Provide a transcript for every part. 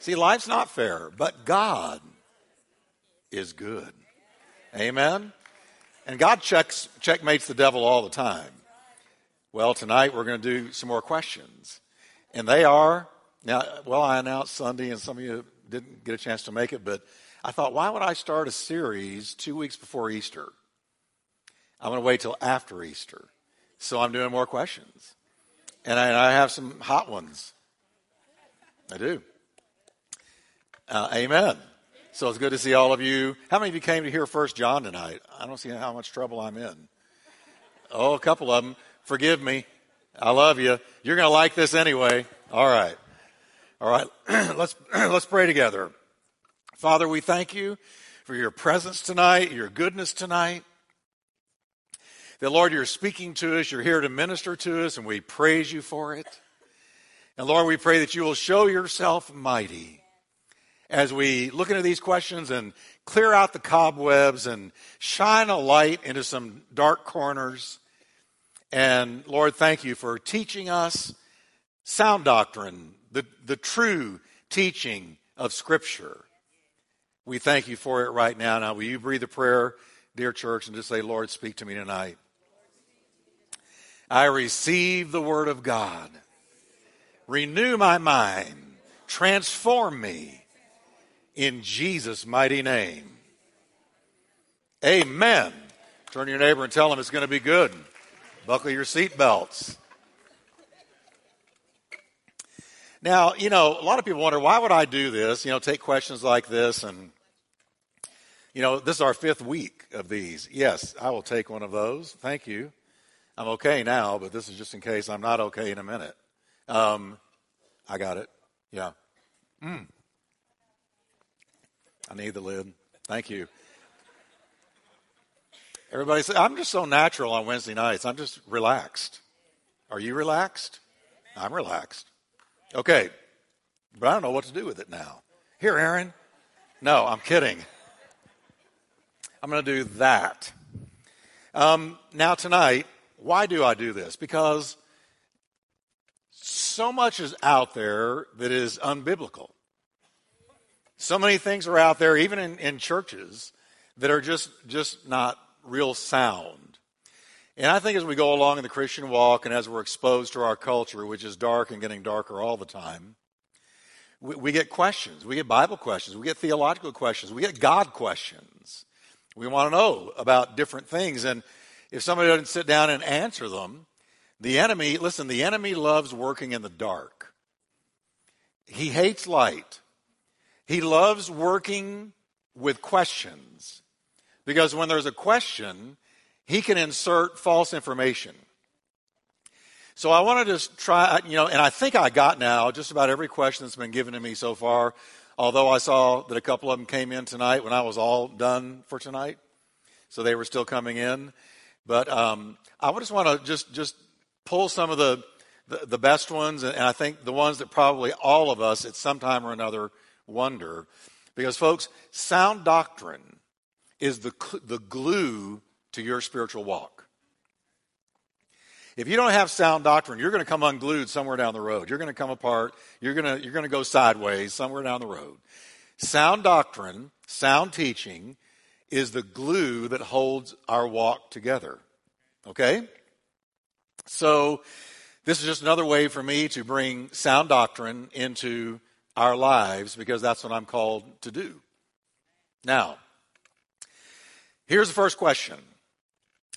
See, life's not fair, but God is good. Amen? And God checks, checkmates the devil all the time. Well, tonight we're going to do some more questions. And they are, now, well, I announced Sunday, and some of you didn't get a chance to make it, but I thought, why would I start a series two weeks before Easter? I'm going to wait till after Easter. So I'm doing more questions. And I, and I have some hot ones. I do. Uh, amen. So it's good to see all of you. How many of you came to hear First John tonight? I don't see how much trouble I'm in. Oh, a couple of them. Forgive me. I love you. You're going to like this anyway. All right. All right. let's let's pray together. Father, we thank you for your presence tonight, your goodness tonight. That Lord, you're speaking to us, you're here to minister to us, and we praise you for it. And Lord, we pray that you will show yourself mighty as we look into these questions and clear out the cobwebs and shine a light into some dark corners. And Lord, thank you for teaching us sound doctrine, the, the true teaching of Scripture. We thank you for it right now. Now, will you breathe a prayer, dear church, and just say, Lord, speak to me tonight? I receive the Word of God. Renew my mind. Transform me in Jesus' mighty name. Amen. Turn to your neighbor and tell him it's going to be good. Buckle your seatbelts. Now, you know, a lot of people wonder, why would I do this? You know, take questions like this and, you know, this is our fifth week of these. Yes, I will take one of those. Thank you. I'm okay now, but this is just in case I'm not okay in a minute. Um, I got it. Yeah. Mm. I need the lid. Thank you. Everybody I'm just so natural on Wednesday nights. I'm just relaxed. Are you relaxed? I'm relaxed. Okay. But I don't know what to do with it now. Here, Aaron. No, I'm kidding. I'm going to do that. Um, now, tonight, why do I do this? Because so much is out there that is unbiblical. So many things are out there, even in, in churches, that are just, just not real sound. And I think as we go along in the Christian walk and as we're exposed to our culture, which is dark and getting darker all the time, we, we get questions. We get Bible questions. We get theological questions. We get God questions. We want to know about different things. And if somebody doesn't sit down and answer them, the enemy, listen, the enemy loves working in the dark. He hates light. He loves working with questions because when there's a question, he can insert false information. So I wanted to just try, you know, and I think I got now just about every question that's been given to me so far, although I saw that a couple of them came in tonight when I was all done for tonight. So they were still coming in. But um, I just want to just, just pull some of the, the, the best ones, and I think the ones that probably all of us at some time or another wonder. Because, folks, sound doctrine is the, the glue to your spiritual walk. If you don't have sound doctrine, you're going to come unglued somewhere down the road. You're going to come apart. You're going to, you're going to go sideways somewhere down the road. Sound doctrine, sound teaching is the glue that holds our walk together. Okay? So, this is just another way for me to bring sound doctrine into our lives because that's what I'm called to do. Now, here's the first question.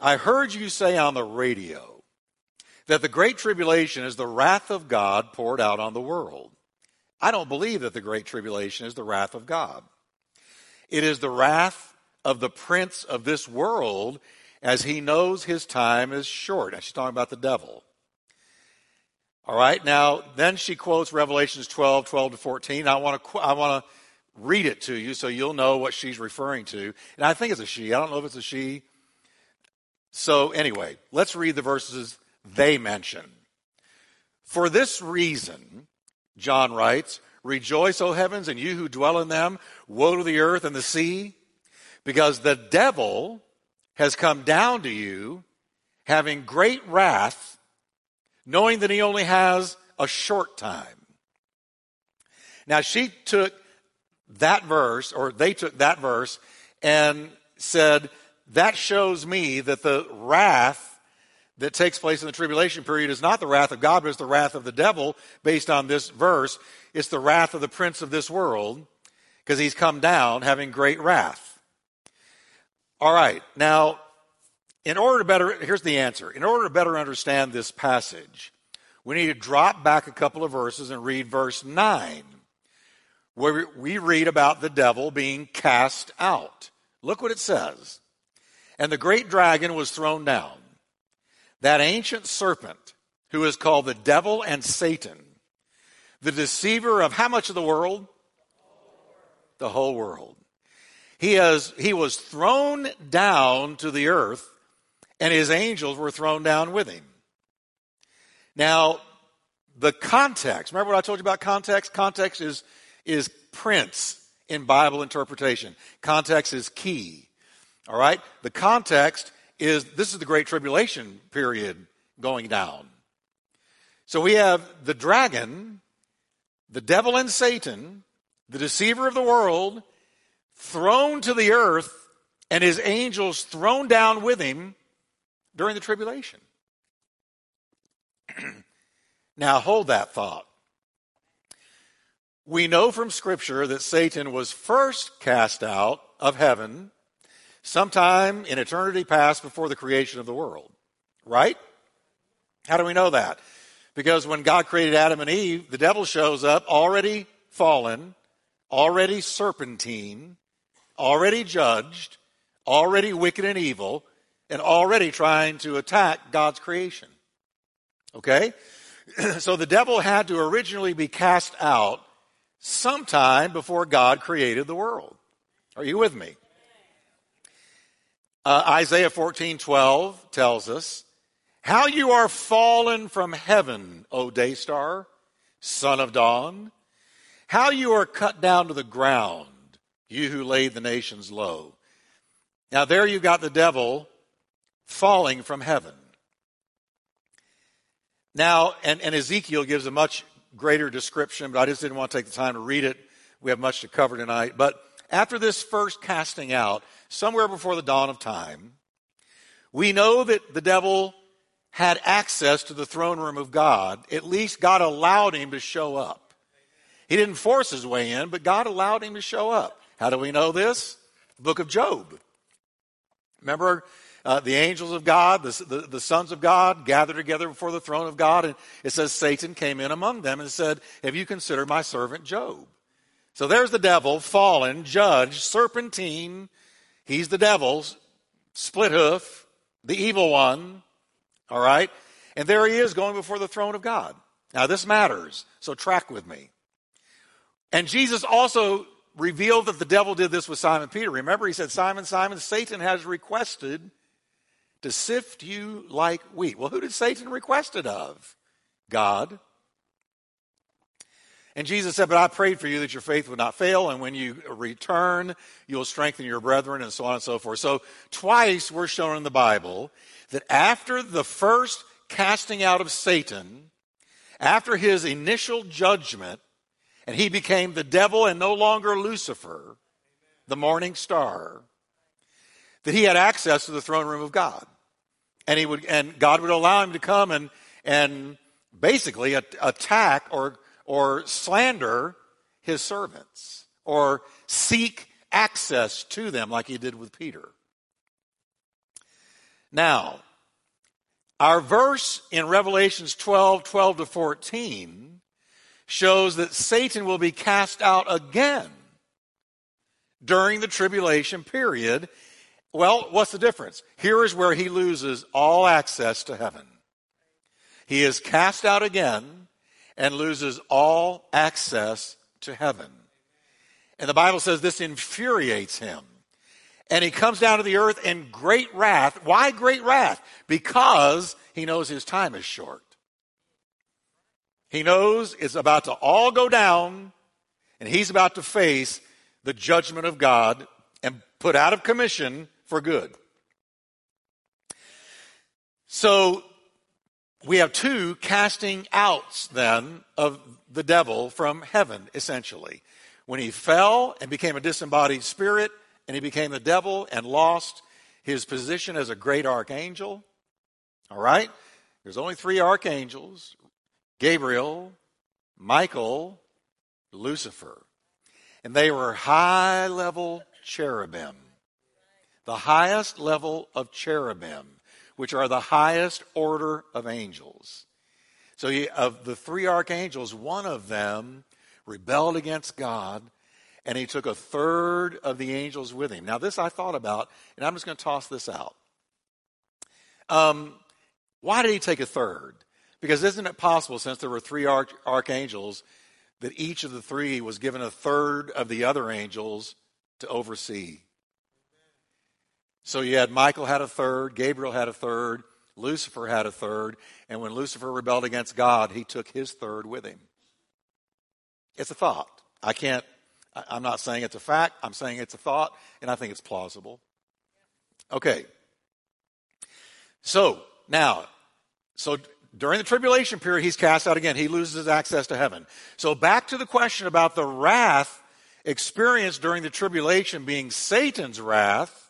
I heard you say on the radio that the Great Tribulation is the wrath of God poured out on the world. I don't believe that the Great Tribulation is the wrath of God. It is the wrath of the prince of this world as he knows his time is short. Now, she's talking about the devil. All right, now then she quotes Revelations 12, 12 to 14. I want to I want to read it to you so you'll know what she's referring to. And I think it's a she. I don't know if it's a she. So anyway, let's read the verses they mention. For this reason, John writes, Rejoice, O heavens, and you who dwell in them. Woe to the earth and the sea, because the devil has come down to you, having great wrath knowing that he only has a short time. Now, she took that verse, or they took that verse, and said, That shows me that the wrath that takes place in the tribulation period is not the wrath of God, but it's the wrath of the devil based on this verse. It's the wrath of the prince of this world because he's come down having great wrath. All right, now, in order to better, here's the answer. In order to better understand this passage, we need to drop back a couple of verses and read verse 9, where we read about the devil being cast out. Look what it says. And the great dragon was thrown down, that ancient serpent who is called the devil and Satan, the deceiver of how much of the world? The whole world. He, has, he was thrown down to the earth, and his angels were thrown down with him. Now, the context, remember what I told you about context? Context is, is prince in Bible interpretation. Context is key. All right? The context is this is the Great Tribulation period going down. So we have the dragon, the devil and Satan, the deceiver of the world, thrown to the earth and his angels thrown down with him during the tribulation. now, hold that thought. We know from Scripture that Satan was first cast out of heaven sometime in eternity past before the creation of the world. Right? How do we know that? Because when God created Adam and Eve, the devil shows up already fallen, already serpentine, already judged, already wicked and evil, and already trying to attack God's creation. Okay? so the devil had to originally be cast out sometime before God created the world. Are you with me? Uh, Isaiah 14 12 tells us, How you are fallen from heaven, O day star, son of dawn. How you are cut down to the ground, you who laid the nations low. Now, there you got the devil falling from heaven. Now, and, and Ezekiel gives a much greater description, but I just didn't want to take the time to read it. We have much to cover tonight. But after this first casting out, somewhere before the dawn of time, we know that the devil had access to the throne room of God. At least God allowed him to show up. He didn't force his way in, but God allowed him to show up. How do we know this? The book of Job. Remember, uh, the angels of God, the, the, the, sons of God, gathered together before the throne of God, and it says Satan came in among them and said, Have you considered my servant Job? So there's the devil, fallen, judge, serpentine. He's the devil, split hoof, the evil one. All right? And there he is going before the throne of God. Now, this matters, so track with me. And Jesus also revealed that the devil did this with Simon Peter. Remember, he said, Simon, Simon, Satan has requested to sift you like wheat. Well, who did Satan request it of? God. And Jesus said, But I prayed for you that your faith would not fail, and when you return, you'll strengthen your brethren, and so on and so forth. So, twice we're shown in the Bible that after the first casting out of Satan, after his initial judgment, and he became the devil and no longer Lucifer, the morning star, that he had access to the throne room of God. And he would, and God would allow him to come and, and basically attack or or slander his servants or seek access to them like he did with Peter. Now, our verse in Revelations 12 12 to 14 shows that Satan will be cast out again during the tribulation period. Well, what's the difference? Here is where he loses all access to heaven. He is cast out again and loses all access to heaven. And the Bible says this infuriates him. And he comes down to the earth in great wrath. Why great wrath? Because he knows his time is short. He knows it's about to all go down, and he's about to face the judgment of God and put out of commission for good. So we have two casting outs then of the devil from heaven, essentially. When he fell and became a disembodied spirit, and he became the devil and lost his position as a great archangel. All right? There's only three archangels Gabriel, Michael, Lucifer. And they were high level cherubim. The highest level of cherubim, which are the highest order of angels. So, of the three archangels, one of them rebelled against God, and he took a third of the angels with him. Now, this I thought about, and I'm just going to toss this out. Um, why did he take a third? Because isn't it possible, since there were three arch- archangels, that each of the three was given a third of the other angels to oversee? So you had Michael had a third, Gabriel had a third, Lucifer had a third, and when Lucifer rebelled against God, he took his third with him. It's a thought. I can't, I'm not saying it's a fact, I'm saying it's a thought, and I think it's plausible. Okay. So, now, so during the tribulation period, he's cast out again. He loses access to heaven. So, back to the question about the wrath experienced during the tribulation being Satan's wrath.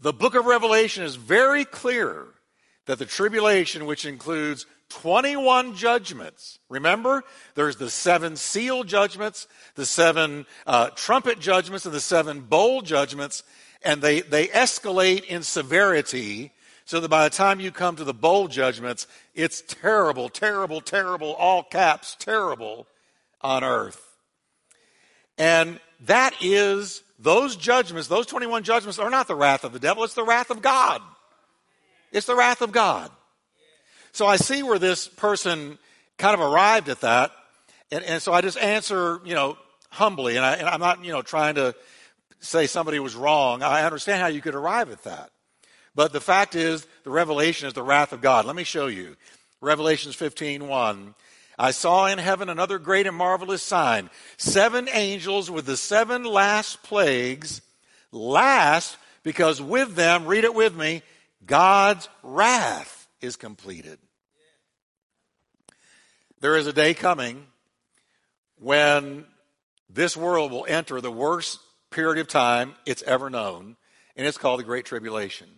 The book of Revelation is very clear that the tribulation, which includes 21 judgments. Remember, there's the seven seal judgments, the seven uh, trumpet judgments, and the seven bowl judgments, and they, they escalate in severity so that by the time you come to the bowl judgments, it's terrible, terrible, terrible, all caps, terrible on earth. And that is, those judgments, those 21 judgments are not the wrath of the devil, it's the wrath of God. It's the wrath of God. So I see where this person kind of arrived at that. And, and so I just answer, you know, humbly. And, I, and I'm not, you know, trying to say somebody was wrong. I understand how you could arrive at that. But the fact is, the revelation is the wrath of God. Let me show you. Revelations 15 1. I saw in heaven another great and marvelous sign seven angels with the seven last plagues, last because with them, read it with me, God's wrath is completed. There is a day coming when this world will enter the worst period of time it's ever known, and it's called the Great Tribulation.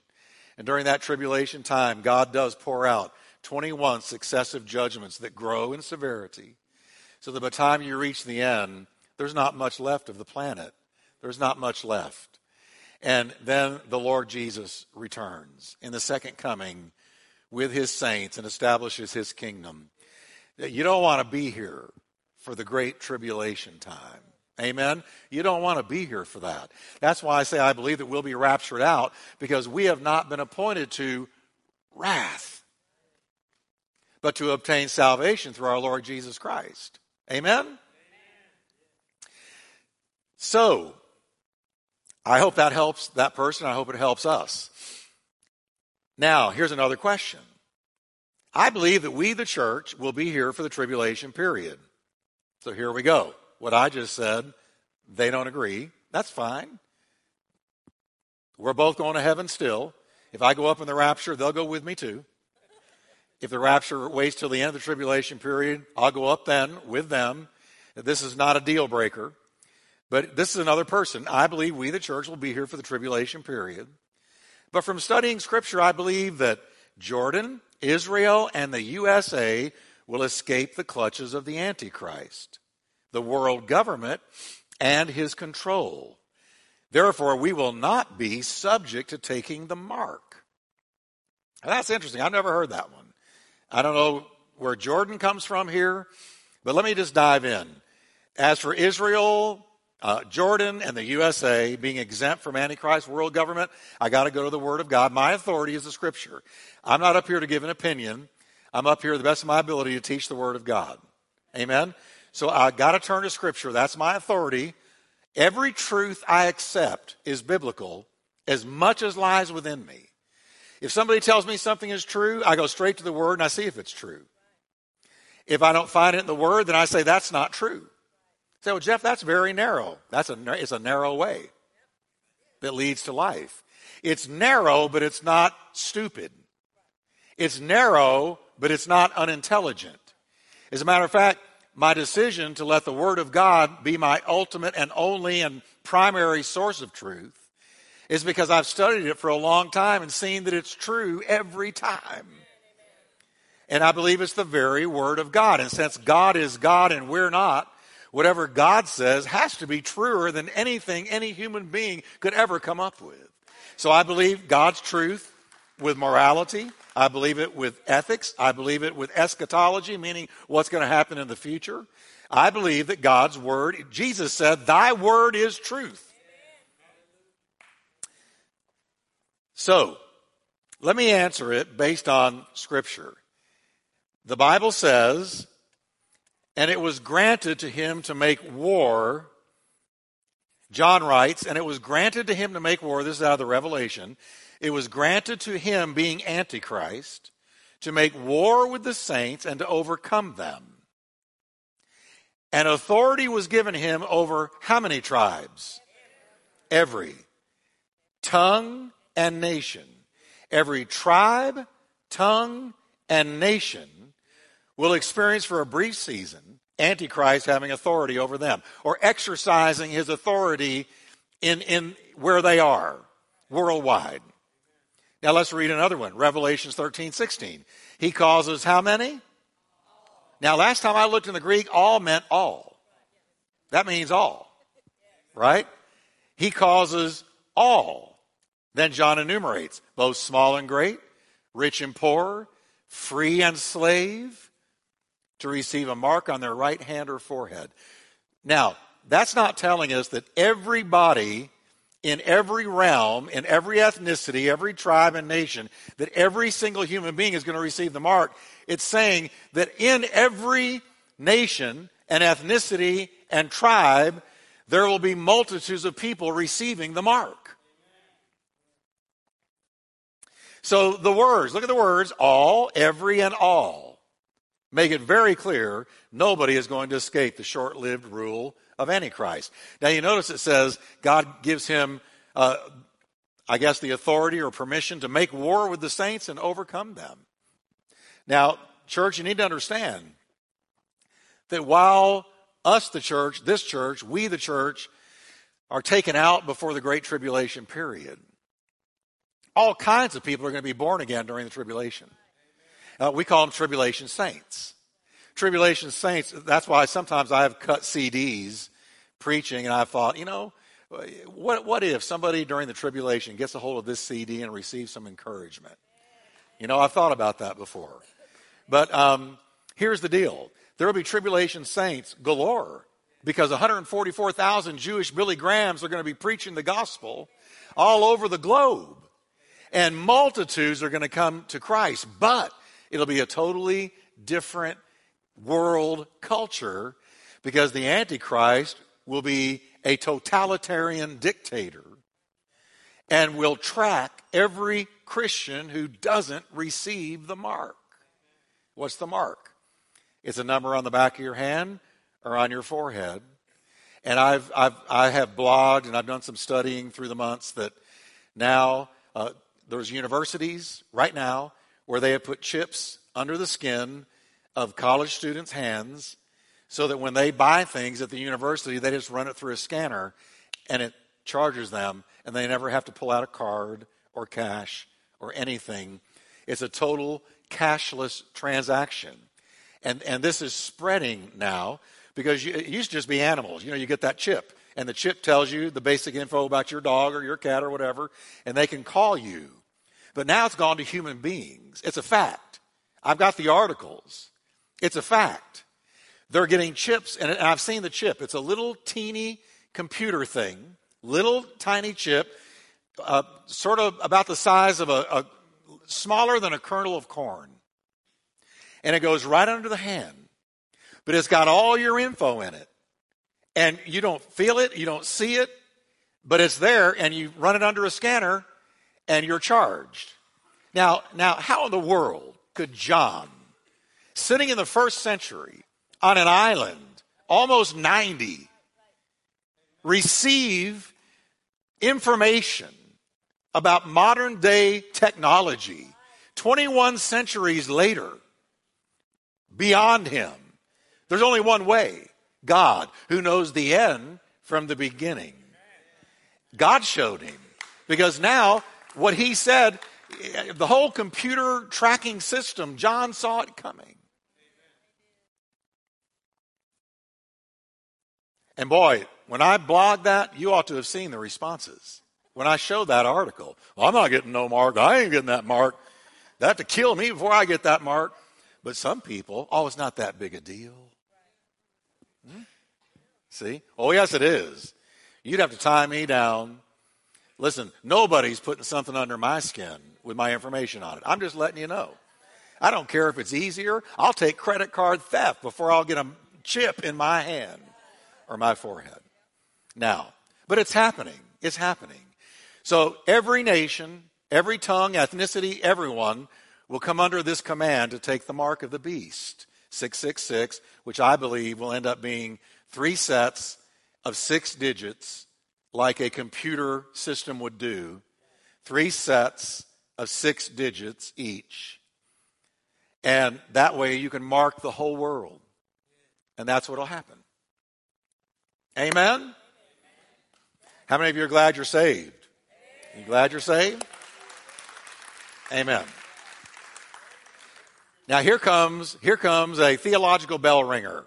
And during that tribulation time, God does pour out 21 successive judgments that grow in severity. So that by the time you reach the end, there's not much left of the planet. There's not much left. And then the Lord Jesus returns. In the second coming, with his saints and establishes his kingdom. You don't want to be here for the great tribulation time. Amen. You don't want to be here for that. That's why I say I believe that we'll be raptured out because we have not been appointed to wrath, but to obtain salvation through our Lord Jesus Christ. Amen. Amen. So, I hope that helps that person. I hope it helps us. Now, here's another question. I believe that we, the church, will be here for the tribulation period. So here we go. What I just said, they don't agree. That's fine. We're both going to heaven still. If I go up in the rapture, they'll go with me too. If the rapture waits till the end of the tribulation period, I'll go up then with them. This is not a deal breaker. But this is another person. I believe we, the church, will be here for the tribulation period. But from studying Scripture, I believe that Jordan, Israel, and the USA will escape the clutches of the Antichrist, the world government, and his control. Therefore, we will not be subject to taking the mark. Now, that's interesting. I've never heard that one. I don't know where Jordan comes from here, but let me just dive in. As for Israel, uh, Jordan and the USA being exempt from Antichrist world government, I got to go to the Word of God. My authority is the Scripture. I'm not up here to give an opinion. I'm up here the best of my ability to teach the Word of God. Amen? So I got to turn to Scripture. That's my authority. Every truth I accept is biblical as much as lies within me. If somebody tells me something is true, I go straight to the Word and I see if it's true. If I don't find it in the Word, then I say that's not true. Say, well, Jeff, that's very narrow. That's a, it's a narrow way that leads to life. It's narrow, but it's not stupid. It's narrow, but it's not unintelligent. As a matter of fact, my decision to let the Word of God be my ultimate and only and primary source of truth is because I've studied it for a long time and seen that it's true every time. And I believe it's the very Word of God. And since God is God and we're not, whatever God says has to be truer than anything any human being could ever come up with. So I believe God's truth with morality. I believe it with ethics. I believe it with eschatology, meaning what's going to happen in the future. I believe that God's word, Jesus said, Thy word is truth. So, let me answer it based on Scripture. The Bible says, and it was granted to him to make war. John writes, and it was granted to him to make war. This is out of the Revelation. It was granted to him, being Antichrist, to make war with the saints and to overcome them. And authority was given him over how many tribes? Every. Tongue and nation. Every tribe, tongue, and nation will experience for a brief season Antichrist having authority over them or exercising his authority in, in where they are worldwide. Now let's read another one Revelations 13 16. He causes how many? Now, last time I looked in the Greek, all meant all. That means all, right? He causes all. Then John enumerates both small and great, rich and poor, free and slave, to receive a mark on their right hand or forehead. Now, that's not telling us that everybody in every realm, in every ethnicity, every tribe and nation, that every single human being is going to receive the mark. It's saying that in every nation and ethnicity and tribe, there will be multitudes of people receiving the mark. So the words, look at the words, all, every, and all. Make it very clear nobody is going to escape the short lived rule of Antichrist. Now you notice it says God gives him, uh, I guess, the authority or permission to make war with the saints and overcome them. Now, church, you need to understand that while us, the church, this church, we, the church, are taken out before the Great Tribulation period, all kinds of people are going to be born again during the tribulation. Uh, we call them tribulation saints. Tribulation saints, that's why sometimes I have cut CDs preaching and I thought, you know, what, what if somebody during the tribulation gets a hold of this CD and receives some encouragement? You know, I've thought about that before. But um, here's the deal there will be tribulation saints galore because 144,000 Jewish Billy Grahams are going to be preaching the gospel all over the globe. And multitudes are going to come to Christ, but it'll be a totally different world culture because the Antichrist will be a totalitarian dictator and will track every Christian who doesn't receive the mark. What's the mark? It's a number on the back of your hand or on your forehead. And I've, I've I have blogged and I've done some studying through the months that now uh, there's universities right now where they have put chips under the skin of college students' hands so that when they buy things at the university, they just run it through a scanner and it charges them, and they never have to pull out a card or cash or anything. It's a total cashless transaction. And, and this is spreading now because you, it used to just be animals. You know, you get that chip, and the chip tells you the basic info about your dog or your cat or whatever, and they can call you. But now it's gone to human beings. It's a fact. I've got the articles. It's a fact. They're getting chips, and I've seen the chip. It's a little teeny computer thing, little tiny chip, uh, sort of about the size of a, a smaller than a kernel of corn. And it goes right under the hand. But it's got all your info in it. And you don't feel it, you don't see it, but it's there, and you run it under a scanner, and you're charged. Now, now, how in the world could John, sitting in the first century, on an island, almost 90, receive information about modern day technology 21 centuries later, beyond him, there's only one way God, who knows the end from the beginning. God showed him. Because now, what he said, the whole computer tracking system, John saw it coming. And boy, when I blog that, you ought to have seen the responses. When I showed that article, well, I'm not getting no mark. I ain't getting that mark. They have to kill me before I get that mark. But some people, oh, it's not that big a deal. See? Oh, yes, it is. You'd have to tie me down. Listen, nobody's putting something under my skin with my information on it. I'm just letting you know. I don't care if it's easier. I'll take credit card theft before I'll get a chip in my hand or my forehead. Now, but it's happening. It's happening. So every nation, every tongue, ethnicity, everyone will come under this command to take the mark of the beast, 666, which I believe will end up being three sets of six digits, like a computer system would do, three sets of six digits each. And that way you can mark the whole world. And that's what will happen. Amen? How many of you are glad you're saved? You glad you're saved? Amen. Now here comes here comes a theological bell ringer.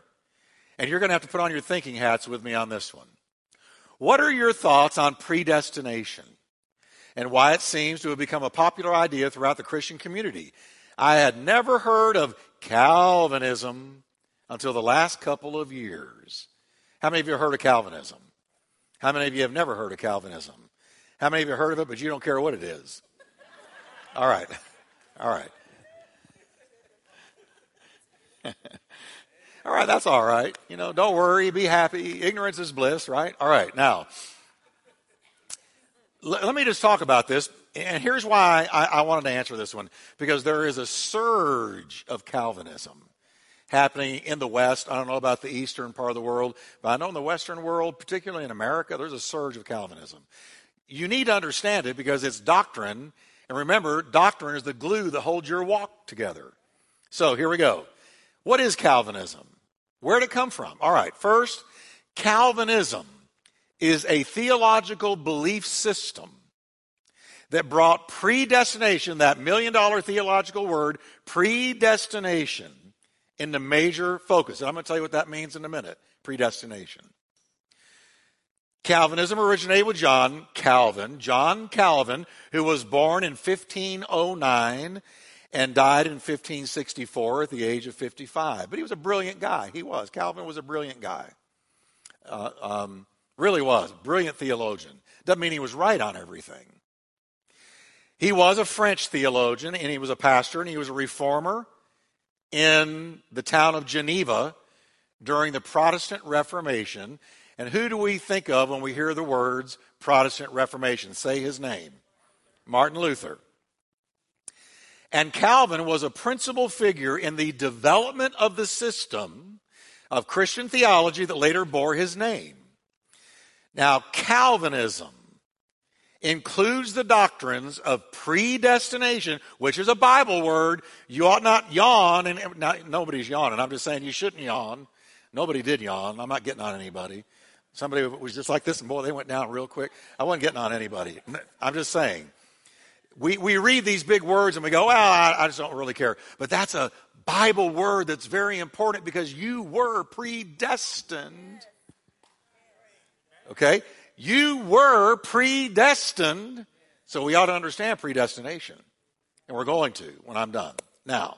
And you're going to have to put on your thinking hats with me on this one. What are your thoughts on predestination and why it seems to have become a popular idea throughout the Christian community? I had never heard of Calvinism until the last couple of years. How many of you have heard of Calvinism? How many of you have never heard of Calvinism? How many of you have heard of it, but you don't care what it is? All right. All right. all right, that's all right. You know, don't worry, be happy. Ignorance is bliss, right? All right, now, let me just talk about this. And here's why I, I wanted to answer this one because there is a surge of Calvinism happening in the West. I don't know about the eastern part of the world, but I know in the Western world, particularly in America, there's a surge of Calvinism. You need to understand it because it's doctrine. And remember, doctrine is the glue that holds your walk together. So here we go. What is Calvinism? Where did it come from? All right, first, Calvinism is a theological belief system that brought predestination, that million dollar theological word, predestination, into major focus. And I'm going to tell you what that means in a minute predestination. Calvinism originated with John Calvin, John Calvin, who was born in 1509 and died in 1564 at the age of 55. But he was a brilliant guy. He was. Calvin was a brilliant guy. Uh, um, really was. Brilliant theologian. Doesn't mean he was right on everything. He was a French theologian and he was a pastor and he was a reformer in the town of Geneva during the Protestant Reformation. And who do we think of when we hear the words Protestant Reformation? Say his name Martin Luther. And Calvin was a principal figure in the development of the system of Christian theology that later bore his name. Now, Calvinism includes the doctrines of predestination, which is a Bible word. You ought not yawn, and not, nobody's yawning. I'm just saying you shouldn't yawn. Nobody did yawn. I'm not getting on anybody. Somebody was just like this, and boy, they went down real quick. I wasn't getting on anybody. I'm just saying. We, we read these big words and we go, well, I, I just don't really care. But that's a Bible word that's very important because you were predestined. Okay? You were predestined. So we ought to understand predestination. And we're going to when I'm done. Now,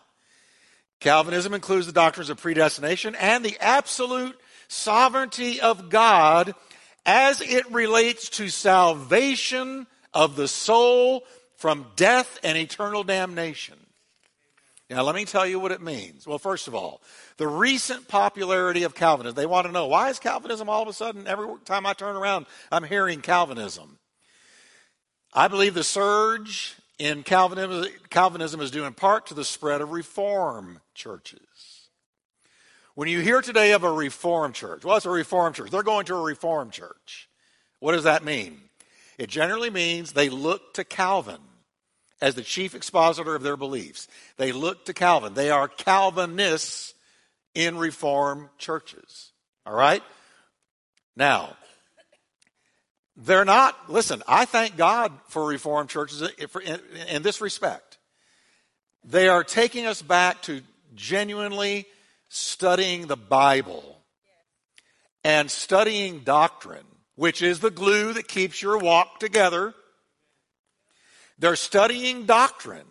Calvinism includes the doctrines of predestination and the absolute sovereignty of God as it relates to salvation of the soul from death and eternal damnation. Now, let me tell you what it means. Well, first of all, the recent popularity of Calvinism. They want to know why is Calvinism all of a sudden, every time I turn around, I'm hearing Calvinism. I believe the surge in Calvinism, Calvinism is due in part to the spread of Reform churches. When you hear today of a Reform church, well, it's a Reform church. They're going to a Reform church. What does that mean? It generally means they look to Calvin as the chief expositor of their beliefs. They look to Calvin. They are Calvinists in Reformed churches. All right? Now, they're not, listen, I thank God for Reformed churches in, this respect. They are taking us back to genuinely studying the Bible and studying doctrine, which is the glue that keeps your walk together. They're studying doctrine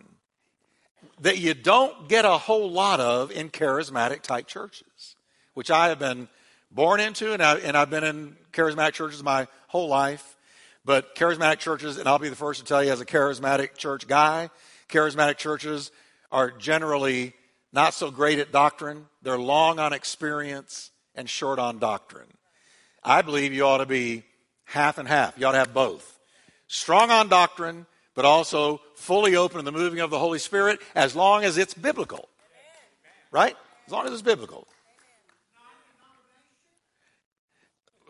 that you don't get a whole lot of in charismatic type churches, which I have been born into, and, I, and I've been in charismatic churches my whole life. But charismatic churches, and I'll be the first to tell you as a charismatic church guy, charismatic churches are generally not so great at doctrine. They're long on experience and short on doctrine. I believe you ought to be half and half. You ought to have both. Strong on doctrine, but also fully open to the moving of the Holy Spirit as long as it's biblical. Right? As long as it's biblical.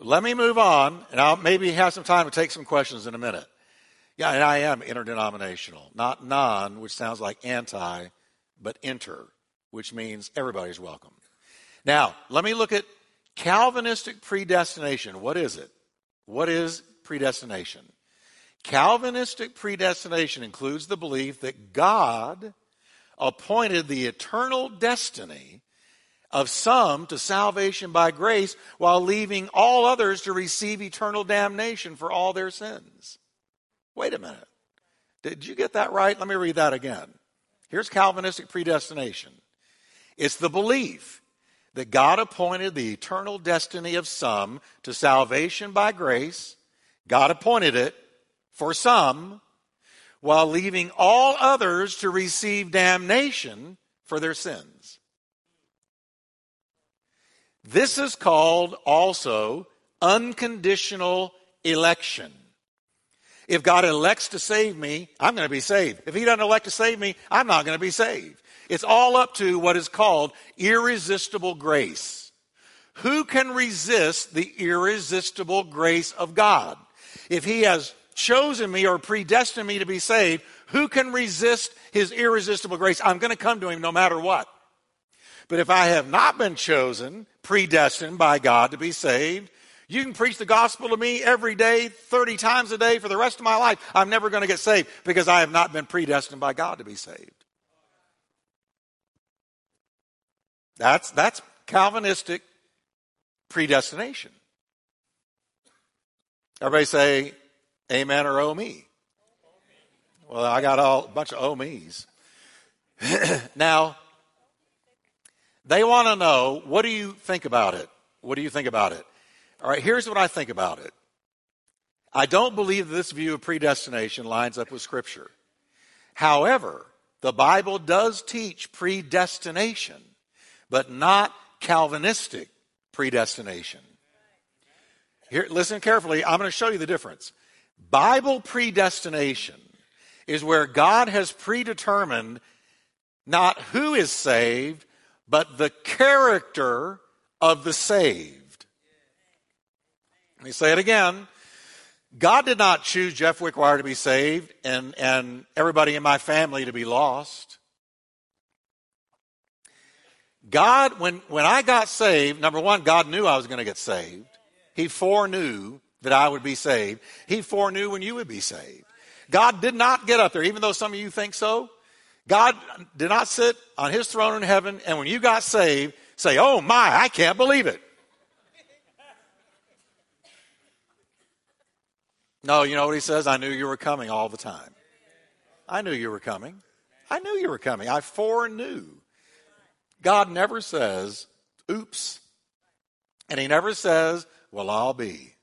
Let me move on, and I'll maybe have some time to take some questions in a minute. Yeah, and I am interdenominational, not non, which sounds like anti, but inter, which means everybody's welcome. Now, let me look at Calvinistic predestination. What is it? What is predestination? Calvinistic predestination includes the belief that God appointed the eternal destiny of some to salvation by grace while leaving all others to receive eternal damnation for all their sins. Wait a minute. Did you get that right? Let me read that again. Here's Calvinistic predestination it's the belief that God appointed the eternal destiny of some to salvation by grace. God appointed it for some while leaving all others to receive damnation for their sins. This is called also unconditional election. If God elects to save me, I'm going to be saved. If He doesn't elect to save me, I'm not going to be saved. It's all up to what is called irresistible grace. Who can resist the irresistible grace of God? If He has chosen me or predestined me to be saved, who can resist His irresistible grace? I'm going to come to Him no matter what. But if I have not been chosen, predestined by God to be saved, you can preach the gospel to me every day, 30 times a day for the rest of my life. I'm never going to get saved because I have not been predestined by God to be saved. That's, that's Calvinistic predestination. Everybody say amen or oh me. Well, I got all, a bunch of oh me's. now, they want to know what do you think about it? What do you think about it? All right, here's what I think about it. I don't believe this view of predestination lines up with Scripture. However, the Bible does teach predestination, but not Calvinistic predestination. Here, listen carefully. I'm going to show you the difference. Bible predestination is where God has predetermined not who is saved, but the character of the saved. Let me say it again. God did not choose Jeff Wickwire to be saved and, and everybody in my family to be lost. God, when, when I got saved, number one, God knew I was going to get saved. He foreknew that I would be saved. He foreknew when you would be saved. God did not get up there, even though some of you think so. God did not sit on his throne in heaven and when you got saved, say, Oh my, I can't believe it. No, you know what he says? I knew you were coming all the time. I knew you were coming. I knew you were coming. I foreknew. God never says, oops. And he never says, well, I'll be.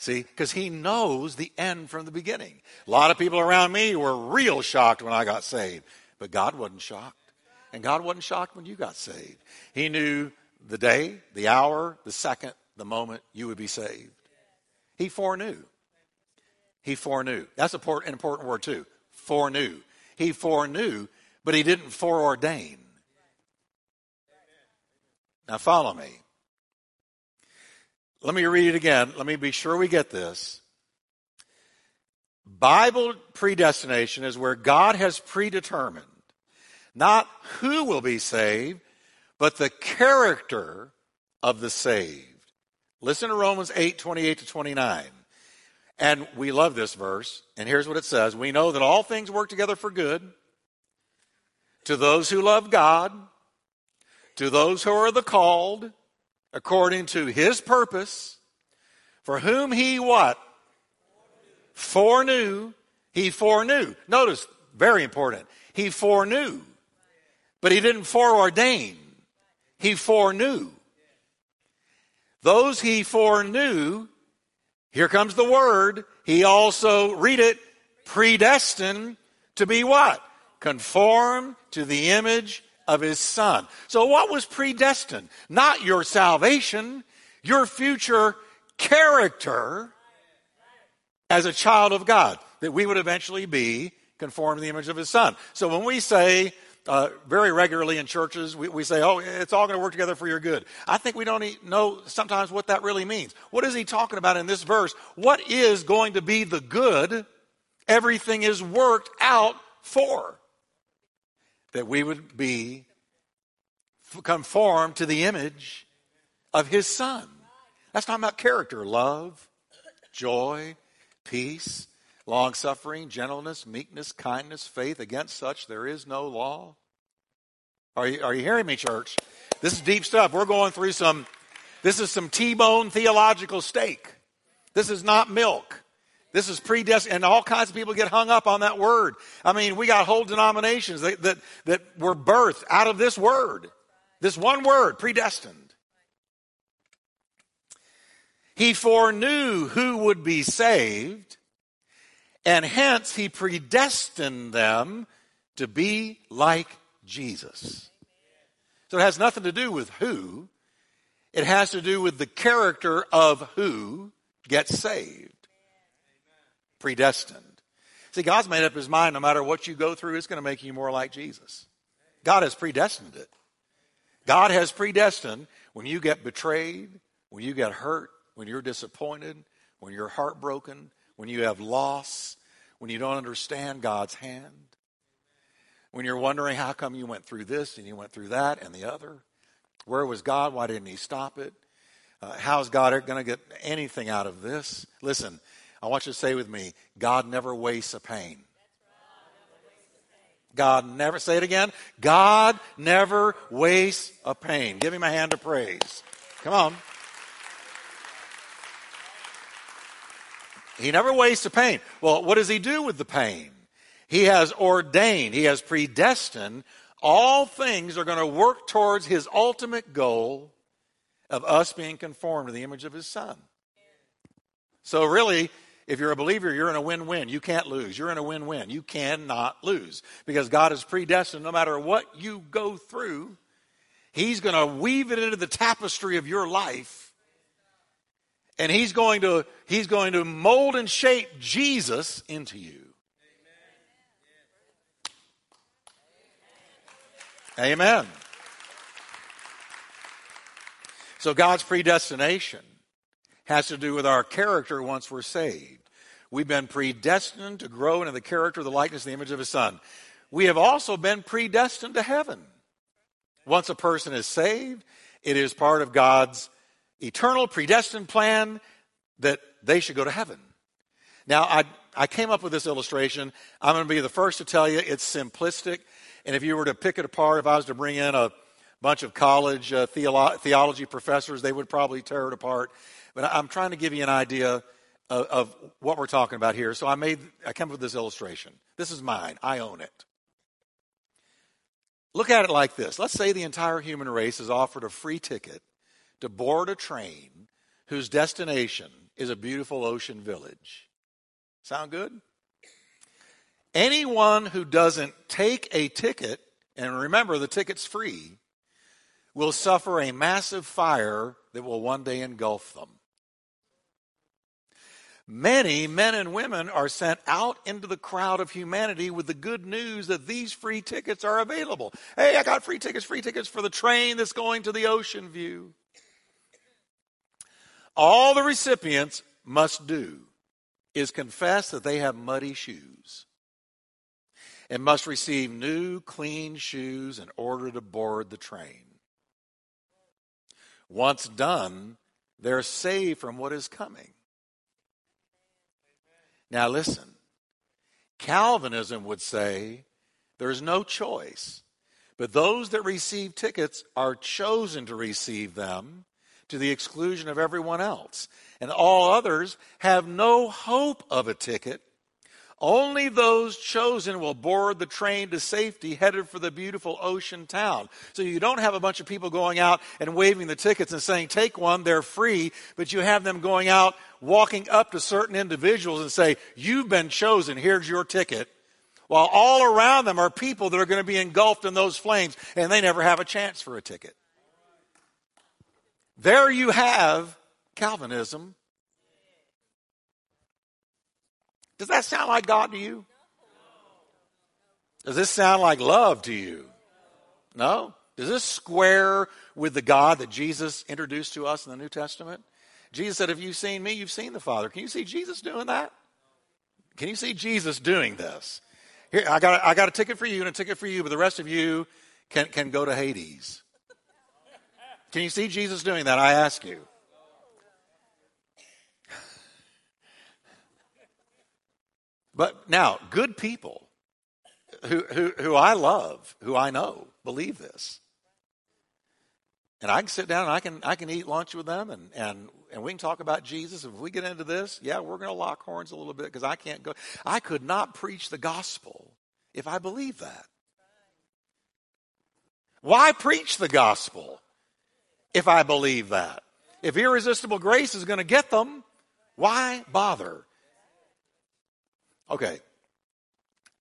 See, because he knows the end from the beginning. A lot of people around me were real shocked when I got saved, but God wasn't shocked. And God wasn't shocked when you got saved. He knew the day, the hour, the second, the moment you would be saved. He foreknew. He foreknew. That's an important word, too. Foreknew. He foreknew, but he didn't foreordain. Now, follow me. Let me read it again. Let me be sure we get this. Bible predestination is where God has predetermined not who will be saved, but the character of the saved. Listen to Romans 8 28 to 29. And we love this verse. And here's what it says We know that all things work together for good to those who love God, to those who are the called, according to his purpose, for whom he what? Foreknew. He foreknew. Notice, very important. He foreknew. But he didn't foreordain. He foreknew. Those he foreknew, here comes the word, he also, read it, predestined to be what? Conform to the image of his son. So what was predestined? Not your salvation, your future character as a child of God, that we would eventually be conformed to the image of his son. So when we say uh, very regularly in churches, we, we say, oh, it's all going to work together for your good. I think we don't know sometimes what that really means. What is he talking about in this verse? What is going to be the good everything is worked out for? That we would be conformed to the image of his son. That's talking about character, love, joy, peace, long suffering, gentleness, meekness, kindness, faith. Against such there is no law. Are you, are you hearing me, church? This is deep stuff. We're going through some, this is some T bone theological steak. This is not milk. This is predestined, and all kinds of people get hung up on that word. I mean, we got whole denominations that, that, that were birthed out of this word, this one word, predestined. He foreknew who would be saved and hence, he predestined them to be like Jesus. So it has nothing to do with who, it has to do with the character of who gets saved. Predestined. See, God's made up his mind no matter what you go through, it's going to make you more like Jesus. God has predestined it. God has predestined when you get betrayed, when you get hurt, when you're disappointed, when you're heartbroken, when you have loss, when you don't understand God's hand, when you're wondering how come you went through this and you went through that and the other. Where was God? Why didn't He stop it? Uh, how's God going to get anything out of this? Listen, I want you to say with me God never wastes a pain. God never, say it again. God never wastes a pain. Give him a hand of praise. Come on. He never wastes a pain. Well, what does he do with the pain? He has ordained, he has predestined all things are going to work towards his ultimate goal of us being conformed to the image of his son. So, really, if you're a believer, you're in a win win. You can't lose. You're in a win win. You cannot lose because God is predestined no matter what you go through, He's going to weave it into the tapestry of your life and he's going to he's going to mold and shape Jesus into you. Amen. So God's predestination has to do with our character once we're saved. We've been predestined to grow into the character, the likeness, the image of His Son. We have also been predestined to heaven. Once a person is saved, it is part of God's eternal predestined plan that they should go to heaven. Now, I, I came up with this illustration. I'm going to be the first to tell you it's simplistic. And if you were to pick it apart, if I was to bring in a bunch of college uh, theolo- theology professors, they would probably tear it apart. But I'm trying to give you an idea of, of what we're talking about here. So I made, I came up with this illustration. This is mine. I own it. Look at it like this. Let's say the entire human race is offered a free ticket to board a train whose destination is a beautiful ocean village. Sound good? Anyone who doesn't take a ticket, and remember the ticket's free, will suffer a massive fire that will one day engulf them. Many men and women are sent out into the crowd of humanity with the good news that these free tickets are available. Hey, I got free tickets, free tickets for the train that's going to the ocean view all the recipients must do is confess that they have muddy shoes and must receive new, clean shoes in order to board the train. Once done, they're saved from what is coming. Now, listen Calvinism would say there's no choice, but those that receive tickets are chosen to receive them to the exclusion of everyone else. And all others have no hope of a ticket only those chosen will board the train to safety headed for the beautiful ocean town. So you don't have a bunch of people going out and waving the tickets and saying, take one, they're free, but you have them going out, walking up to certain individuals and say, you've been chosen, here's your ticket. While all around them are people that are going to be engulfed in those flames and they never have a chance for a ticket. There you have Calvinism Does that sound like God to you? Does this sound like love to you? No? Does this square with the God that Jesus introduced to us in the New Testament? Jesus said, If you've seen me, you've seen the Father. Can you see Jesus doing that? Can you see Jesus doing this? Here, I got, I got a ticket for you and a ticket for you, but the rest of you can, can go to Hades. Can you see Jesus doing that? I ask you. But now, good people who, who, who I love, who I know, believe this. And I can sit down and I can, I can eat lunch with them and, and, and we can talk about Jesus. If we get into this, yeah, we're going to lock horns a little bit because I can't go. I could not preach the gospel if I believe that. Why preach the gospel if I believe that? If irresistible grace is going to get them, why bother? Okay.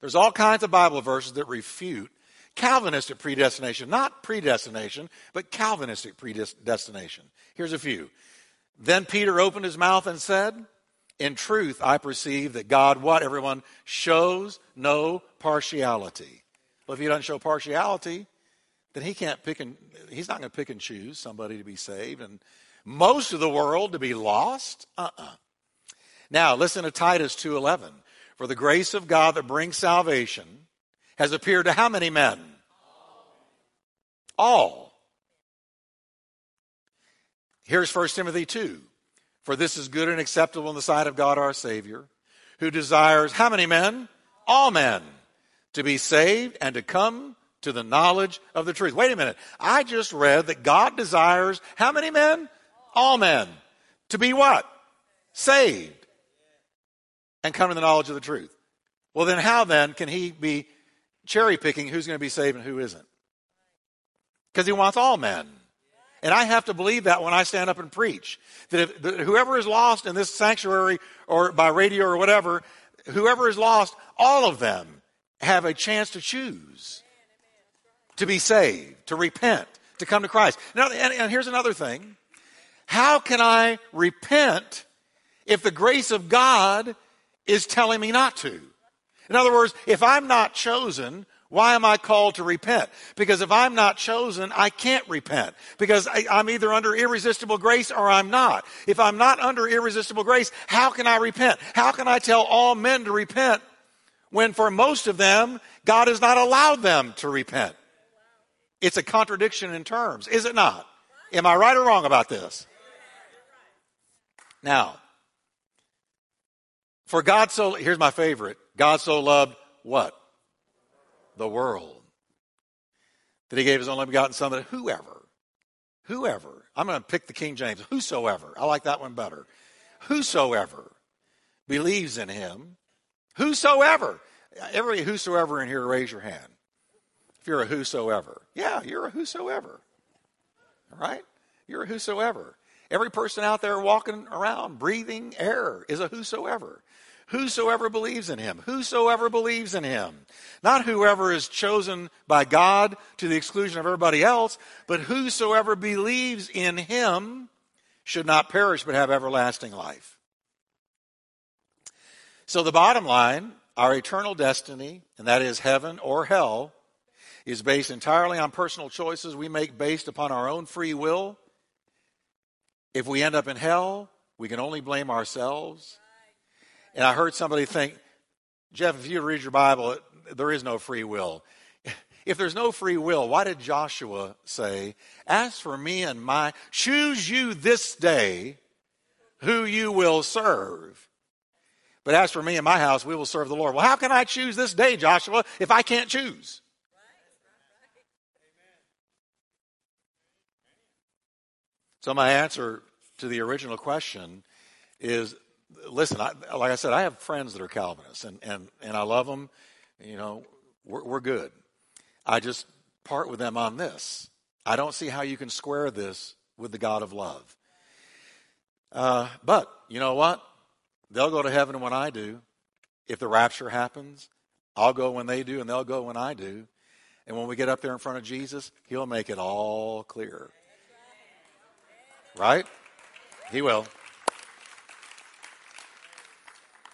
There's all kinds of Bible verses that refute Calvinistic predestination, not predestination, but Calvinistic predestination. Here's a few. Then Peter opened his mouth and said, In truth, I perceive that God, what everyone, shows no partiality. Well, if he doesn't show partiality, then he can't pick and he's not going to pick and choose somebody to be saved and most of the world to be lost. Uh-uh. Now listen to Titus 2:11. For the grace of God that brings salvation has appeared to how many men? All. Here's 1 Timothy 2. For this is good and acceptable in the sight of God our Savior, who desires how many men? All men to be saved and to come to the knowledge of the truth. Wait a minute. I just read that God desires how many men? All men. To be what? Saved and come to the knowledge of the truth. Well, then how then can he be cherry picking who's going to be saved and who isn't? Because he wants all men. And I have to believe that when I stand up and preach. That, if, that whoever is lost in this sanctuary or by radio or whatever, whoever is lost, all of them have a chance to choose to be saved, to repent, to come to Christ. Now, and, and here's another thing. How can I repent if the grace of God is telling me not to. In other words, if I'm not chosen, why am I called to repent? Because if I'm not chosen, I can't repent. Because I, am either under irresistible grace or I'm not. If I'm not under irresistible grace, how can I repent? How can I tell all men to repent when for most of them, God has not allowed them to repent? It's a contradiction in terms, is it not? Am I right or wrong about this? Now, for God so, here's my favorite God so loved what? The world. That he gave his only begotten Son that whoever, whoever, I'm going to pick the King James, whosoever, I like that one better. Whosoever believes in him, whosoever, every whosoever in here, raise your hand. If you're a whosoever, yeah, you're a whosoever. All right? You're a whosoever. Every person out there walking around, breathing air, is a whosoever. Whosoever believes in him. Whosoever believes in him. Not whoever is chosen by God to the exclusion of everybody else, but whosoever believes in him should not perish but have everlasting life. So the bottom line, our eternal destiny, and that is heaven or hell, is based entirely on personal choices we make based upon our own free will. If we end up in hell, we can only blame ourselves And I heard somebody think, Jeff, if you read your Bible, there is no free will. If there's no free will, why did Joshua say, As for me and my, choose you this day who you will serve? But as for me and my house, we will serve the Lord. Well, how can I choose this day, Joshua, if I can't choose? So, my answer to the original question is listen, I, like I said, I have friends that are Calvinists, and, and, and I love them. You know, we're, we're good. I just part with them on this. I don't see how you can square this with the God of love. Uh, but you know what? They'll go to heaven when I do. If the rapture happens, I'll go when they do, and they'll go when I do. And when we get up there in front of Jesus, He'll make it all clear. Right? He will.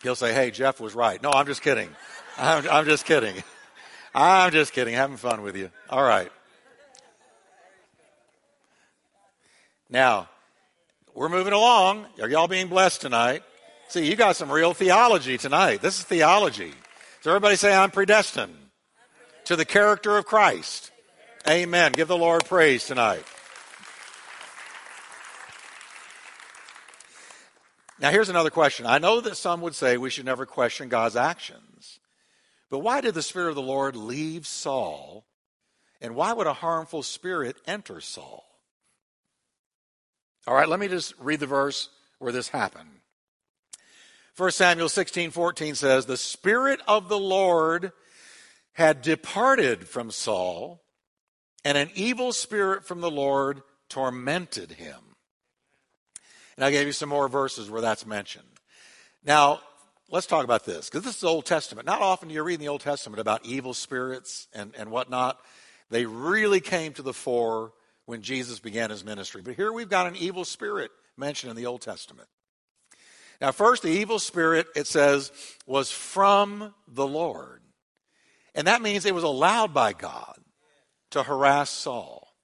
He'll say, Hey, Jeff was right. No, I'm just kidding. I'm, I'm just kidding. I'm just kidding. Having fun with you. All right. Now, we're moving along. Are y'all being blessed tonight? See, you got some real theology tonight. This is theology. So everybody say, I'm predestined to the character of Christ. Amen. Give the Lord praise tonight. Now, here's another question. I know that some would say we should never question God's actions. But why did the Spirit of the Lord leave Saul? And why would a harmful spirit enter Saul? All right, let me just read the verse where this happened. 1 Samuel 16 14 says, The Spirit of the Lord had departed from Saul, and an evil spirit from the Lord tormented him. And I gave you some more verses where that's mentioned. Now, let's talk about this, because this is the Old Testament. Not often do you read in the Old Testament about evil spirits and, and whatnot. They really came to the fore when Jesus began his ministry. But here we've got an evil spirit mentioned in the Old Testament. Now, first, the evil spirit, it says, was from the Lord. And that means it was allowed by God to harass Saul.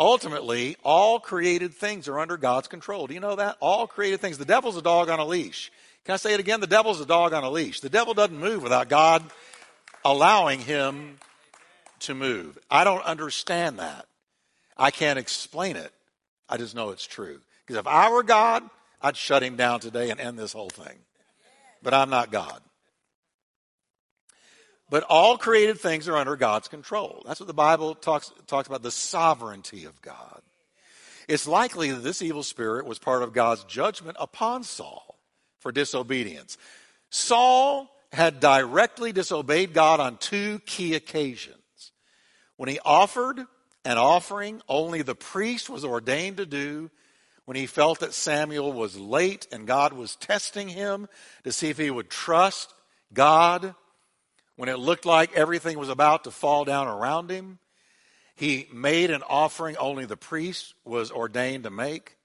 Ultimately, all created things are under God's control. Do you know that? All created things. The devil's a dog on a leash. Can I say it again? The devil's a dog on a leash. The devil doesn't move without God allowing him to move. I don't understand that. I can't explain it. I just know it's true. Because if I were God, I'd shut him down today and end this whole thing. But I'm not God. But all created things are under God's control. That's what the Bible talks, talks about the sovereignty of God. It's likely that this evil spirit was part of God's judgment upon Saul for disobedience. Saul had directly disobeyed God on two key occasions. When he offered an offering only the priest was ordained to do, when he felt that Samuel was late and God was testing him to see if he would trust God when it looked like everything was about to fall down around him, he made an offering only the priest was ordained to make.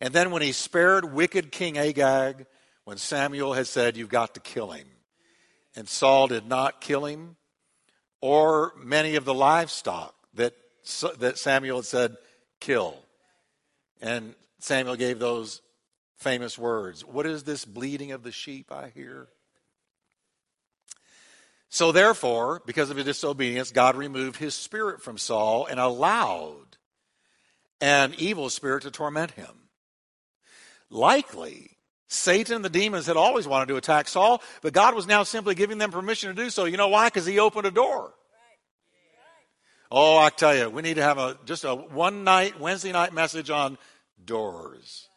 And then when he spared wicked King Agag, when Samuel had said, You've got to kill him, and Saul did not kill him, or many of the livestock that, that Samuel had said, Kill. And Samuel gave those famous words What is this bleating of the sheep I hear? So, therefore, because of his disobedience, God removed his spirit from Saul and allowed an evil spirit to torment him. Likely, Satan and the demons had always wanted to attack Saul, but God was now simply giving them permission to do so. You know why? Because he opened a door. Oh, I tell you, we need to have a just a one night Wednesday night message on doors.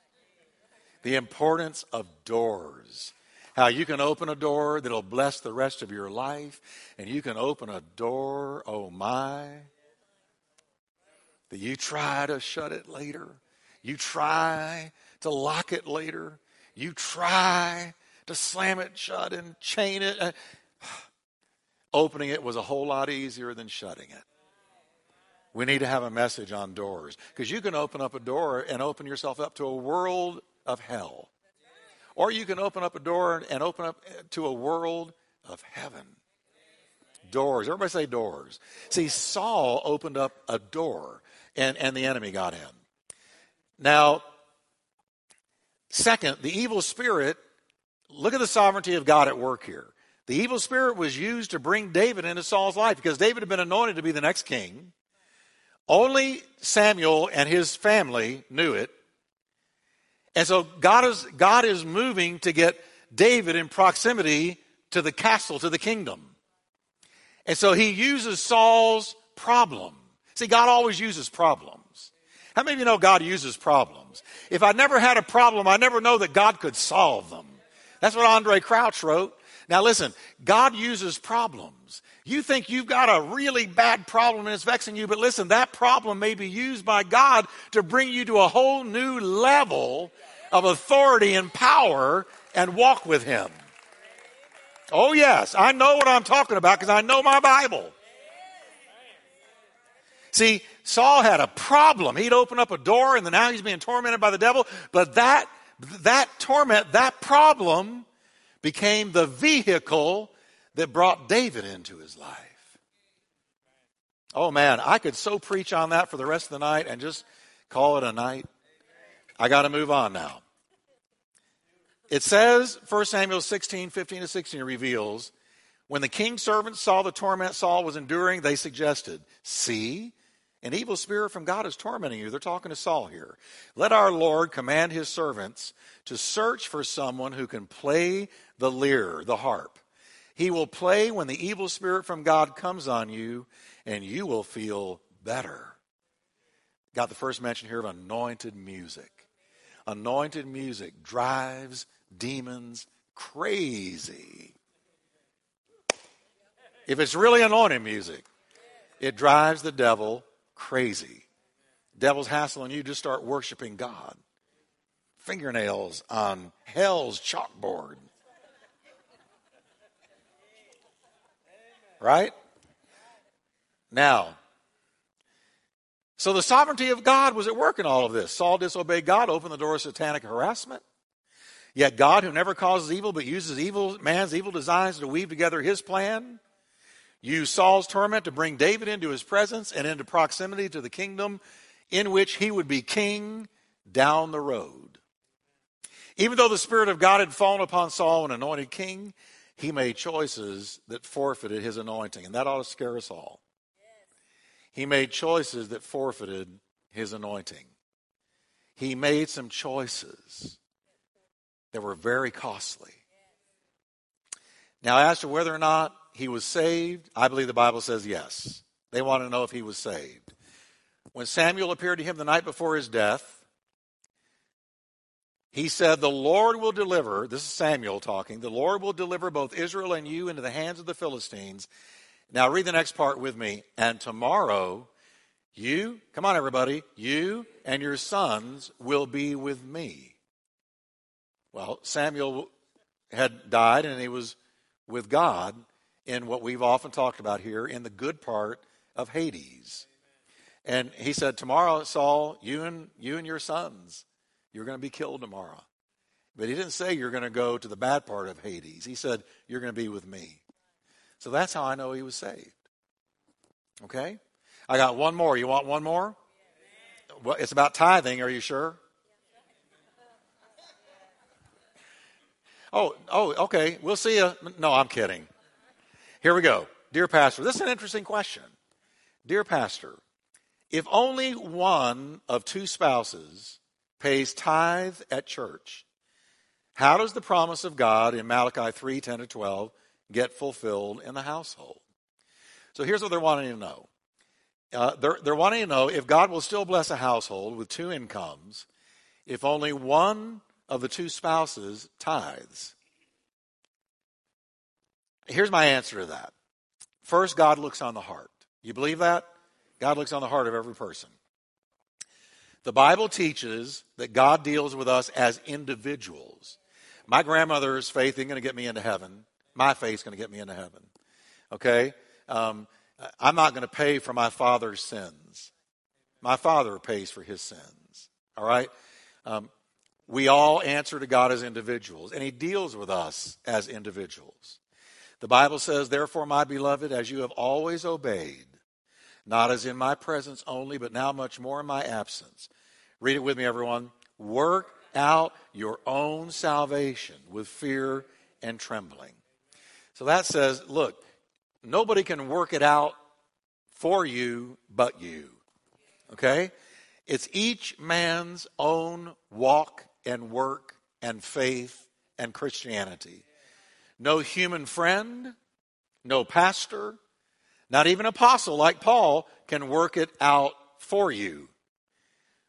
The importance of doors. How you can open a door that'll bless the rest of your life, and you can open a door, oh my, that you try to shut it later. You try to lock it later. You try to slam it shut and chain it. Uh, opening it was a whole lot easier than shutting it. We need to have a message on doors because you can open up a door and open yourself up to a world of hell. Or you can open up a door and open up to a world of heaven. Doors. Everybody say doors. See, Saul opened up a door and, and the enemy got in. Now, second, the evil spirit look at the sovereignty of God at work here. The evil spirit was used to bring David into Saul's life because David had been anointed to be the next king. Only Samuel and his family knew it. And so God is, God is moving to get David in proximity to the castle, to the kingdom. And so he uses Saul's problem. See, God always uses problems. How many of you know God uses problems? If I never had a problem, I never know that God could solve them. That's what Andraé Crouch wrote. Now listen, God uses problems. You think you've got a really bad problem and it's vexing you, but listen, that problem may be used by God to bring you to a whole new level of authority and power and walk with Him. Oh, yes, I know what I'm talking about because I know my Bible. See, Saul had a problem. He'd open up a door and now he's being tormented by the devil. But that, that torment, that problem became the vehicle that brought David into his life. Oh man, I could so preach on that for the rest of the night and just call it a night. I got to move on now. It says, 1 Samuel 16, 15 to 16 reveals, when the king's servants saw the torment Saul was enduring, they suggested, See, an evil spirit from God is tormenting you. They're talking to Saul here. Let our Lord command his servants to search for someone who can play the lyre, the harp. He will play when the evil spirit from God comes on you, and you will feel better. Got the first mention here of anointed music. Anointed music drives demons crazy. If it's really anointed music, it drives the devil crazy. Devil's hassling you, just start worshiping God. Fingernails on hell's chalkboard. Right? Now, so the sovereignty of God was at work in all of this. Saul disobeyed God, opened the door of satanic harassment. Yet God, who never causes evil but uses evil man's evil designs to weave together his plan, used Saul's torment to bring David into his presence and into proximity to the kingdom in which he would be king down the road. Even though the Spirit of God had fallen upon Saul, an anointed king, he made choices that forfeited his anointing. And that ought to scare us all. He made choices that forfeited his anointing. He made some choices that were very costly. Now, as to whether or not he was saved, I believe the Bible says yes. They want to know if he was saved. When Samuel appeared to him the night before his death, he said, The Lord will deliver, this is Samuel talking, the Lord will deliver both Israel and you into the hands of the Philistines. Now read the next part with me. And tomorrow, you, come on everybody, you and your sons will be with me. Well, Samuel had died and he was with God in what we've often talked about here in the good part of Hades. And he said, Tomorrow, Saul, you and you and your sons, you're going to be killed tomorrow. But he didn't say you're going to go to the bad part of Hades. He said, You're going to be with me. So that's how I know he was saved. Okay? I got one more. You want one more? Well, it's about tithing. Are you sure? Oh, oh, okay. We'll see you. No, I'm kidding. Here we go. Dear Pastor, this is an interesting question. Dear Pastor, if only one of two spouses pays tithe at church, how does the promise of God in Malachi 3 10 to 12 get fulfilled in the household? So here's what they're wanting to know. Uh, they're, they're wanting to know if God will still bless a household with two incomes if only one of the two spouses tithes. Here's my answer to that. First, God looks on the heart. You believe that? God looks on the heart of every person. The Bible teaches that God deals with us as individuals. My grandmother's faith isn't going to get me into heaven. My faith is going to get me into heaven. Okay? Um, I'm not going to pay for my father's sins. My father pays for his sins. All right? Um, we all answer to God as individuals, and He deals with us as individuals. The Bible says, Therefore, my beloved, as you have always obeyed, not as in my presence only, but now much more in my absence. Read it with me, everyone. Work out your own salvation with fear and trembling. So that says, look, nobody can work it out for you but you. Okay? It's each man's own walk and work and faith and Christianity. No human friend, no pastor, not even apostle like Paul can work it out for you.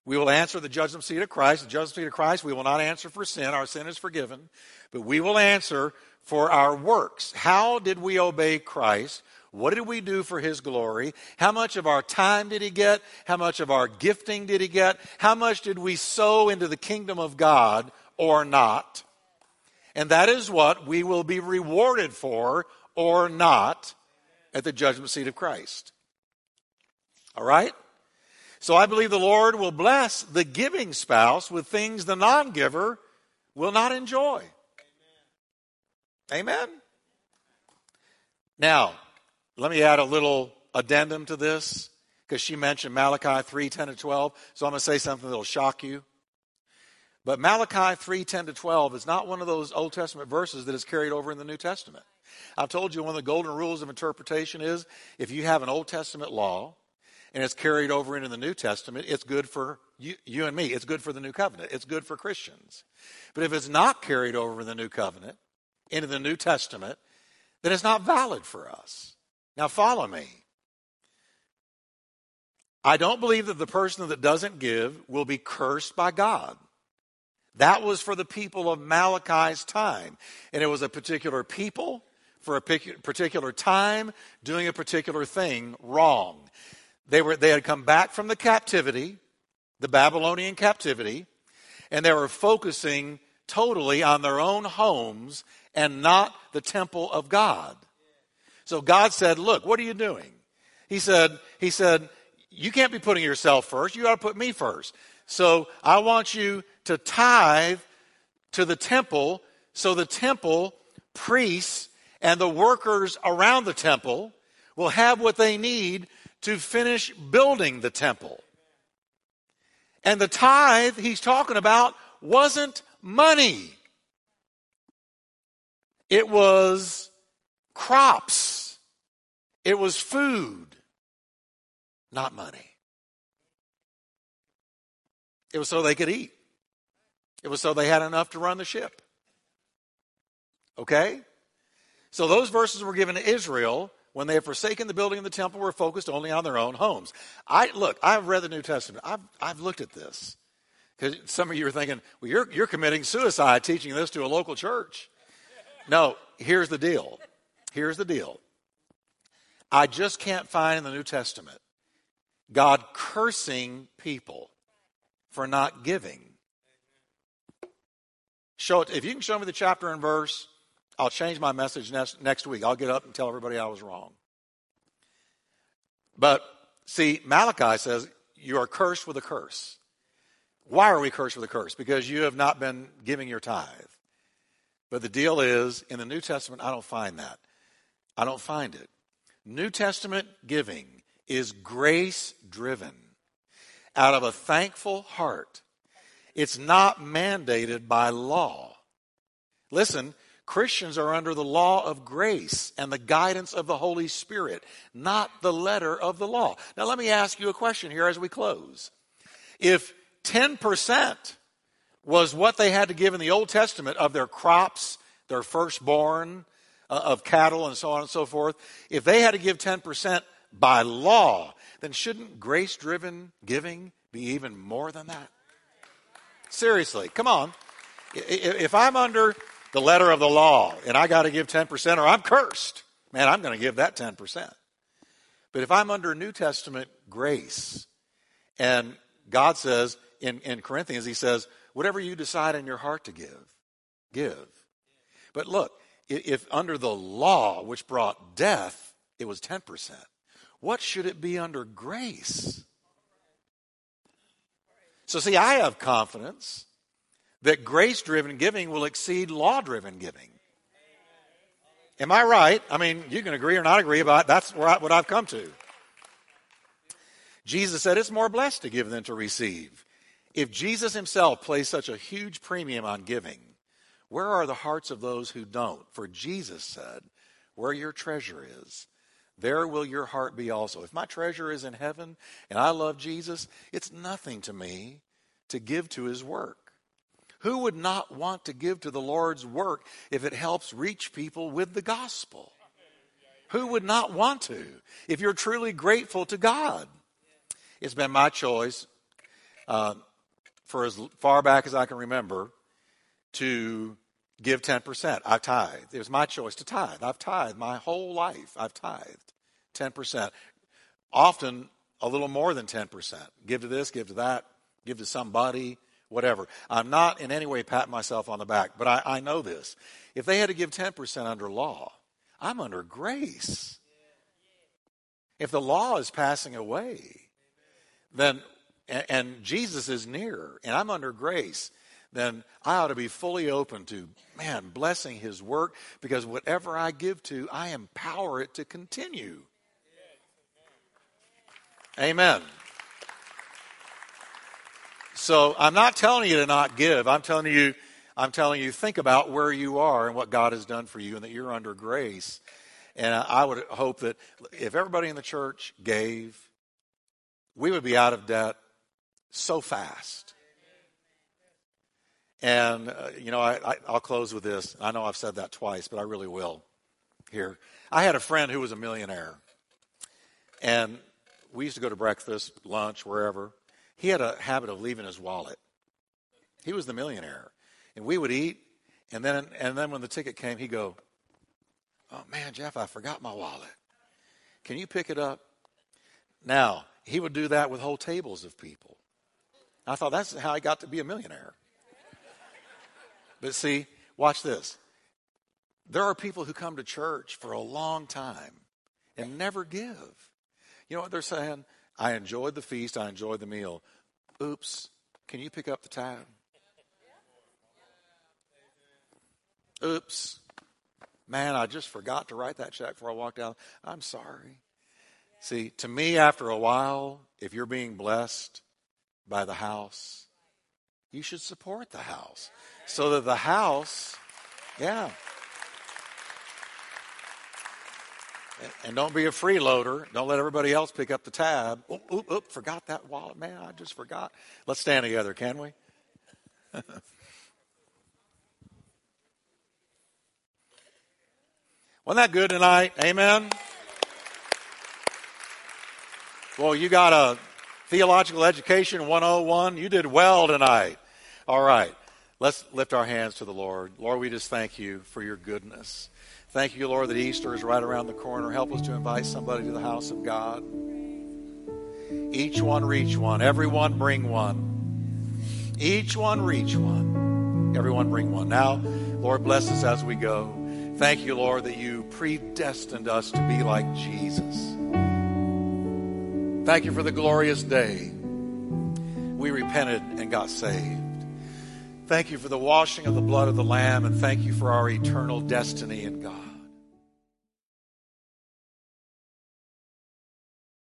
We will answer the judgment seat of Christ. The judgment seat of Christ, we will not answer for sin. Our sin is forgiven. But we will answer for our works. How did we obey Christ? What did we do for his glory? How much of our time did he get? How much of our gifting did he get? How much did we sow into the kingdom of God or not? And that is what we will be rewarded for or not at the judgment seat of Christ. All right? So I believe the Lord will bless the giving spouse with things the non giver will not enjoy. Amen. Amen. Now, let me add a little addendum to this because she mentioned Malachi 3 10 to 12. So I'm going to say something that will shock you. But Malachi 3 10 to 12 is not one of those Old Testament verses that is carried over in the New Testament. I've told you one of the golden rules of interpretation is if you have an Old Testament law and it's carried over into the New Testament, it's good for you, you and me. It's good for the New Covenant. It's good for Christians. But if it's not carried over in the New Covenant, into the New Testament, then it's not valid for us. Now, follow me. I don't believe that the person that doesn't give will be cursed by God. That was for the people of Malachi's time. And it was a particular people for a particular time doing a particular thing wrong. They, were, they had come back from the captivity, the Babylonian captivity, and they were focusing totally on their own homes and not the temple of God. So God said, Look, what are you doing? He said, He said, You can't be putting yourself first. You got to put me first. So I want you to tithe to the temple so the temple priests and the workers around the temple will have what they need to finish building the temple. And the tithe he's talking about wasn't money. It was crops, it was food, not money. It was so they could eat. It was so they had enough to run the ship. Okay? So those verses were given to Israel when they had forsaken the building of the temple were focused only on their own homes. I look, I've read the New Testament. I've, I've looked at this. Because some of you are thinking, well, you're, you're committing suicide teaching this to a local church. No, here's the deal. Here's the deal. I just can't find in the New Testament God cursing people for not giving. Show it. If you can show me the chapter and verse, I'll change my message next, next week. I'll get up and tell everybody I was wrong. But see, Malachi says, You are cursed with a curse. Why are we cursed with a curse? Because you have not been giving your tithe. But the deal is, in the New Testament, I don't find that. I don't find it. New Testament giving is grace driven out of a thankful heart. It's not mandated by law. Listen, Christians are under the law of grace and the guidance of the Holy Spirit, not the letter of the law. Now, let me ask you a question here as we close. If 10% was what they had to give in the Old Testament of their crops, their firstborn, uh, of cattle, and so on and so forth, if they had to give 10% by law, then shouldn't grace driven giving be even more than that? Seriously, come on. If I'm under the letter of the law and I got to give 10% or I'm cursed, man, I'm going to give that 10%. But if I'm under New Testament grace and God says in, in Corinthians, He says, whatever you decide in your heart to give, give. But look, if under the law, which brought death, it was 10%, what should it be under grace? So, see, I have confidence that grace driven giving will exceed law driven giving. Am I right? I mean, you can agree or not agree about it. That's what I've come to. Jesus said it's more blessed to give than to receive. If Jesus himself placed such a huge premium on giving, where are the hearts of those who don't? For Jesus said, Where your treasure is, there will your heart be also. If my treasure is in heaven and I love Jesus, it's nothing to me to give to his work. Who would not want to give to the Lord's work if it helps reach people with the gospel? Who would not want to if you're truly grateful to God? It's been my choice uh, for as far back as I can remember to give 10%. I tithe. It was my choice to tithe. I've tithed my whole life. I've tithed 10%. Often a little more than 10%. Give to this, give to that, give to somebody, whatever. I'm not in any way patting myself on the back, but I, I know this. If they had to give 10% under law, I'm under grace. If the law is passing away, then and, and Jesus is near and I'm under grace, then I ought to be fully open to, man, blessing his work because whatever I give to, I empower it to continue. Amen. So I'm not telling you to not give. I'm telling you, I'm telling you, think about where you are and what God has done for you and that you're under grace. And I would hope that if everybody in the church gave, we would be out of debt so fast. And, uh, you know, I, will close with this. I know I've said that twice, but I really will here. I had a friend who was a millionaire. And we used to go to breakfast, lunch, wherever. He had a habit of leaving his wallet. He was the millionaire. And we would eat, and then, and then when the ticket came, he'd go, Oh, man, Jeff, I forgot my wallet. Can you pick it up? Now, he would do that with whole tables of people. I thought that's how I got to be a millionaire. But see, watch this. There are people who come to church for a long time and never give. You know what they're saying? I enjoyed the feast, I enjoyed the meal. Oops, can you pick up the tab? Oops, man, I just forgot to write that check before I walked out. I'm sorry. See, to me, after a while, if you're being blessed by the house, you should support the house so that the house, yeah. And don't be a freeloader. Don't let everybody else pick up the tab. Oop, oop, oop, forgot that wallet. Man, I just forgot. Let's stand together, can we? Wasn't that good tonight? Amen? Well, you got a theological education 101. You did well tonight. All right. Let's lift our hands to the Lord. Lord, we just thank you for your goodness. Thank you, Lord, that Easter is right around the corner. Help us to invite somebody to the house of God. Each one reach one. Everyone bring one. Each one reach one. Everyone bring one. Now, Lord, bless us as we go. Thank you, Lord, that you predestined us to be like Jesus. Thank you for the glorious day we repented and got saved. Thank you for the washing of the blood of the Lamb, and thank you for our eternal destiny in God.